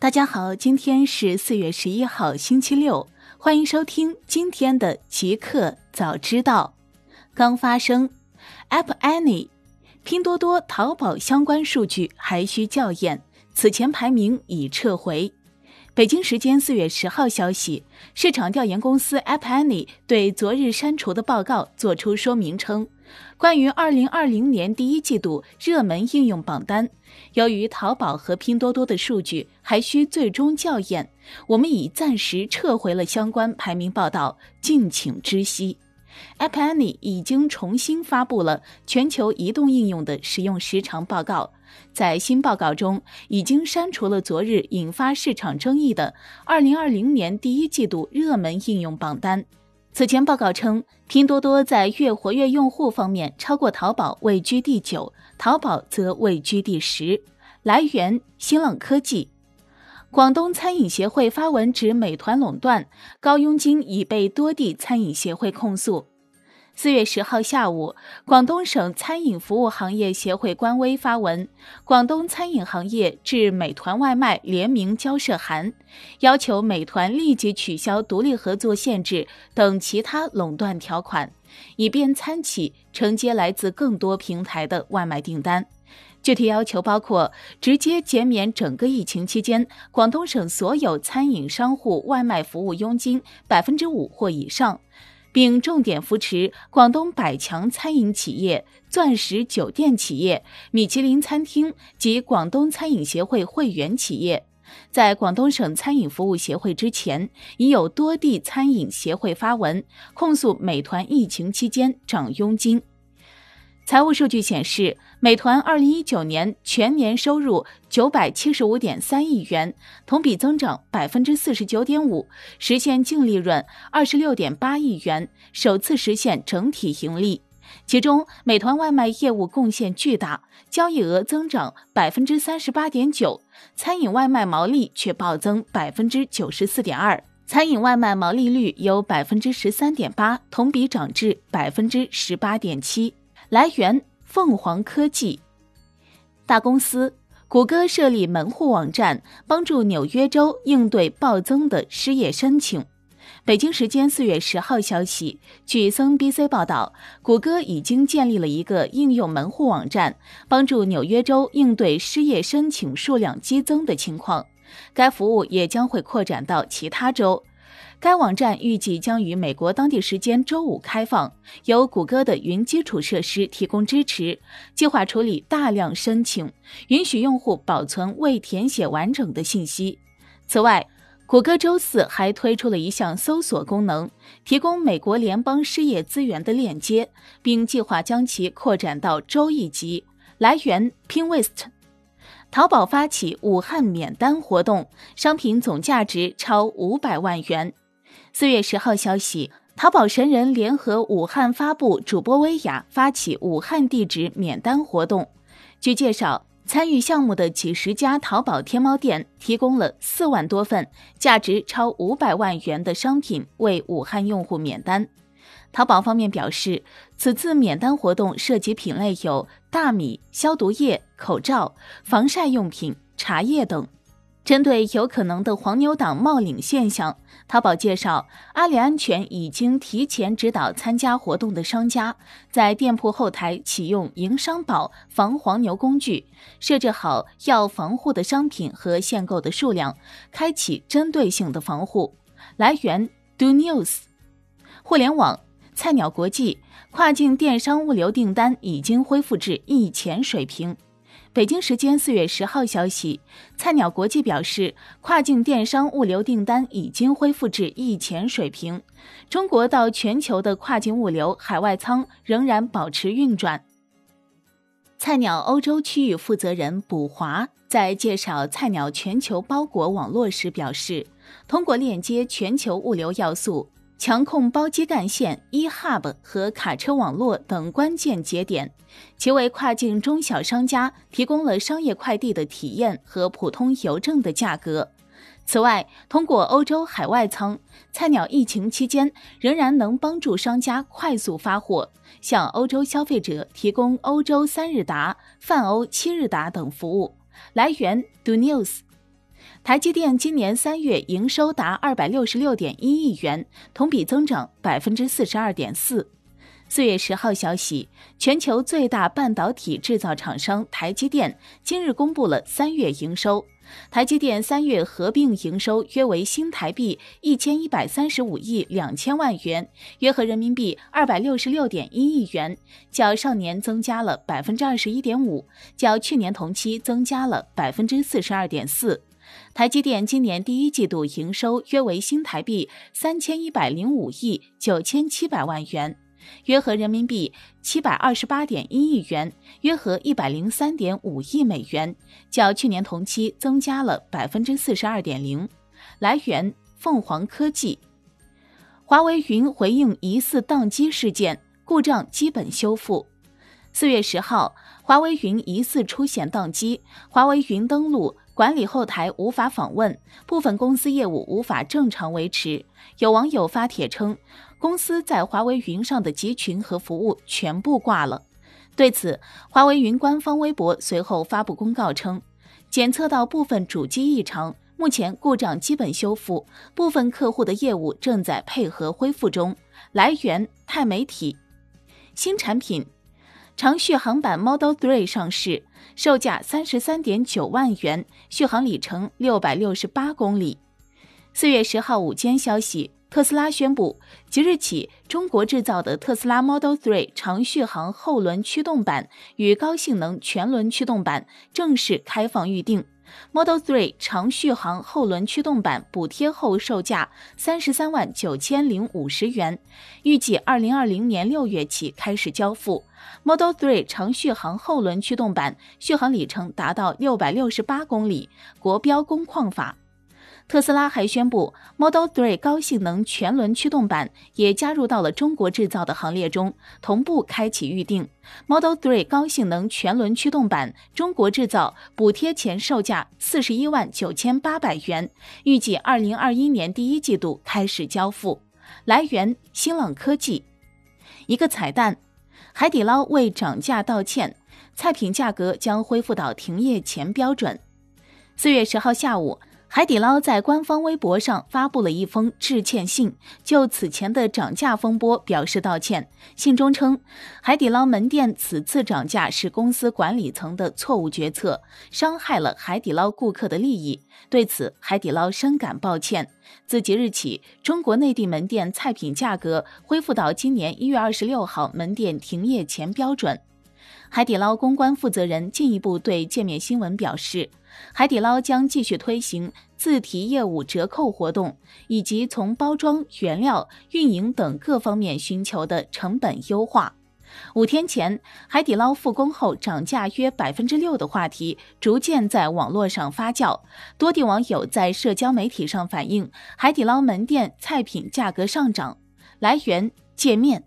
大家好，今天是四月十一号，星期六，欢迎收听今天的极客早知道。刚发生，App Annie、拼多多、淘宝相关数据还需校验，此前排名已撤回。北京时间四月十号消息，市场调研公司 App Annie 对昨日删除的报告作出说明称。关于二零二零年第一季度热门应用榜单，由于淘宝和拼多多的数据还需最终校验，我们已暂时撤回了相关排名报道，敬请知悉。App Annie 已经重新发布了全球移动应用的使用时长报告，在新报告中已经删除了昨日引发市场争议的二零二零年第一季度热门应用榜单。此前报告称，拼多多在月活跃用户方面超过淘宝，位居第九；淘宝则位居第十。来源：新浪科技。广东餐饮协会发文指美团垄断，高佣金已被多地餐饮协会控诉。四月十号下午，广东省餐饮服务行业协会官微发文，广东餐饮行业致美团外卖联名交涉函，要求美团立即取消独立合作限制等其他垄断条款，以便餐企承接来自更多平台的外卖订单。具体要求包括直接减免整个疫情期间广东省所有餐饮商户外卖服务佣金百分之五或以上。并重点扶持广东百强餐饮企业、钻石酒店企业、米其林餐厅及广东餐饮协会会员企业。在广东省餐饮服务协会之前，已有多地餐饮协会发文控诉美团疫情期间涨佣金。财务数据显示，美团二零一九年全年收入九百七十五点三亿元，同比增长百分之四十九点五，实现净利润二十六点八亿元，首次实现整体盈利。其中，美团外卖业务贡献巨大，交易额增长百分之三十八点九，餐饮外卖毛利却暴增百分之九十四点二，餐饮外卖毛利率由百分之十三点八同比涨至百分之十八点七。来源：凤凰科技。大公司，谷歌设立门户网站，帮助纽约州应对暴增的失业申请。北京时间四月十号消息，据 CNBC 报道，谷歌已经建立了一个应用门户网站，帮助纽约州应对失业申请数量激增的情况。该服务也将会扩展到其他州。该网站预计将于美国当地时间周五开放，由谷歌的云基础设施提供支持，计划处理大量申请，允许用户保存未填写完整的信息。此外，谷歌周四还推出了一项搜索功能，提供美国联邦失业资源的链接，并计划将其扩展到州一级。来源：Pinwest。淘宝发起武汉免单活动，商品总价值超五百万元。四月十号消息，淘宝神人联合武汉发布主播薇娅发起武汉地址免单活动。据介绍，参与项目的几十家淘宝天猫店提供了四万多份价值超五百万元的商品为武汉用户免单。淘宝方面表示，此次免单活动涉及品类有大米、消毒液、口罩、防晒用品、茶叶等。针对有可能的黄牛党冒领现象，淘宝介绍，阿里安全已经提前指导参加活动的商家，在店铺后台启用营商宝防黄牛工具，设置好要防护的商品和限购的数量，开启针对性的防护。来源：Do News。互联网，菜鸟国际跨境电商物流订单已经恢复至疫前水平。北京时间四月十号消息，菜鸟国际表示，跨境电商物流订单已经恢复至疫前水平。中国到全球的跨境物流海外仓仍然保持运转。菜鸟欧洲区域负责人卜华在介绍菜鸟全球包裹网络时表示，通过链接全球物流要素。强控包机干线、eHub 和卡车网络等关键节点，其为跨境中小商家提供了商业快递的体验和普通邮政的价格。此外，通过欧洲海外仓，菜鸟疫情期间仍然能帮助商家快速发货，向欧洲消费者提供欧洲三日达、泛欧七日达等服务。来源：Do News。台积电今年三月营收达二百六十六点一亿元，同比增长百分之四十二点四。四月十号消息，全球最大半导体制造厂商台积电今日公布了三月营收。台积电三月合并营收约为新台币一千一百三十五亿两千万元，约合人民币二百六十六点一亿元，较上年增加了百分之二十一点五，较去年同期增加了百分之四十二点四。台积电今年第一季度营收约为新台币三千一百零五亿九千七百万元，约合人民币七百二十八点一亿元，约合一百零三点五亿美元，较去年同期增加了百分之四十二点零。来源：凤凰科技。华为云回应疑似宕机事件，故障基本修复。四月十号，华为云疑似出现宕机，华为云登录。管理后台无法访问，部分公司业务无法正常维持。有网友发帖称，公司在华为云上的集群和服务全部挂了。对此，华为云官方微博随后发布公告称，检测到部分主机异常，目前故障基本修复，部分客户的业务正在配合恢复中。来源：钛媒体。新产品。长续航版 Model 3上市，售价三十三点九万元，续航里程六百六十八公里。四月十号午间消息，特斯拉宣布，即日起，中国制造的特斯拉 Model 3长续航后轮驱动版与高性能全轮驱动版正式开放预定。Model 3长续航后轮驱动版补贴后售价三十三万九千零五十元，预计二零二零年六月起开始交付。Model 3长续航后轮驱动版续航里程达到六百六十八公里，国标工况法。特斯拉还宣布，Model 3高性能全轮驱动版也加入到了中国制造的行列中，同步开启预定。Model 3高性能全轮驱动版中国制造补贴前售价四十一万九千八百元，预计二零二一年第一季度开始交付。来源：新浪科技。一个彩蛋：海底捞为涨价道歉，菜品价格将恢复到停业前标准。四月十号下午。海底捞在官方微博上发布了一封致歉信，就此前的涨价风波表示道歉。信中称，海底捞门店此次涨价是公司管理层的错误决策，伤害了海底捞顾客的利益。对此，海底捞深感抱歉。自即日起，中国内地门店菜品价格恢复到今年一月二十六号门店停业前标准。海底捞公关负责人进一步对界面新闻表示。海底捞将继续推行自提业务折扣活动，以及从包装、原料、运营等各方面寻求的成本优化。五天前，海底捞复工后涨价约百分之六的话题逐渐在网络上发酵，多地网友在社交媒体上反映海底捞门店菜品价格上涨。来源：界面。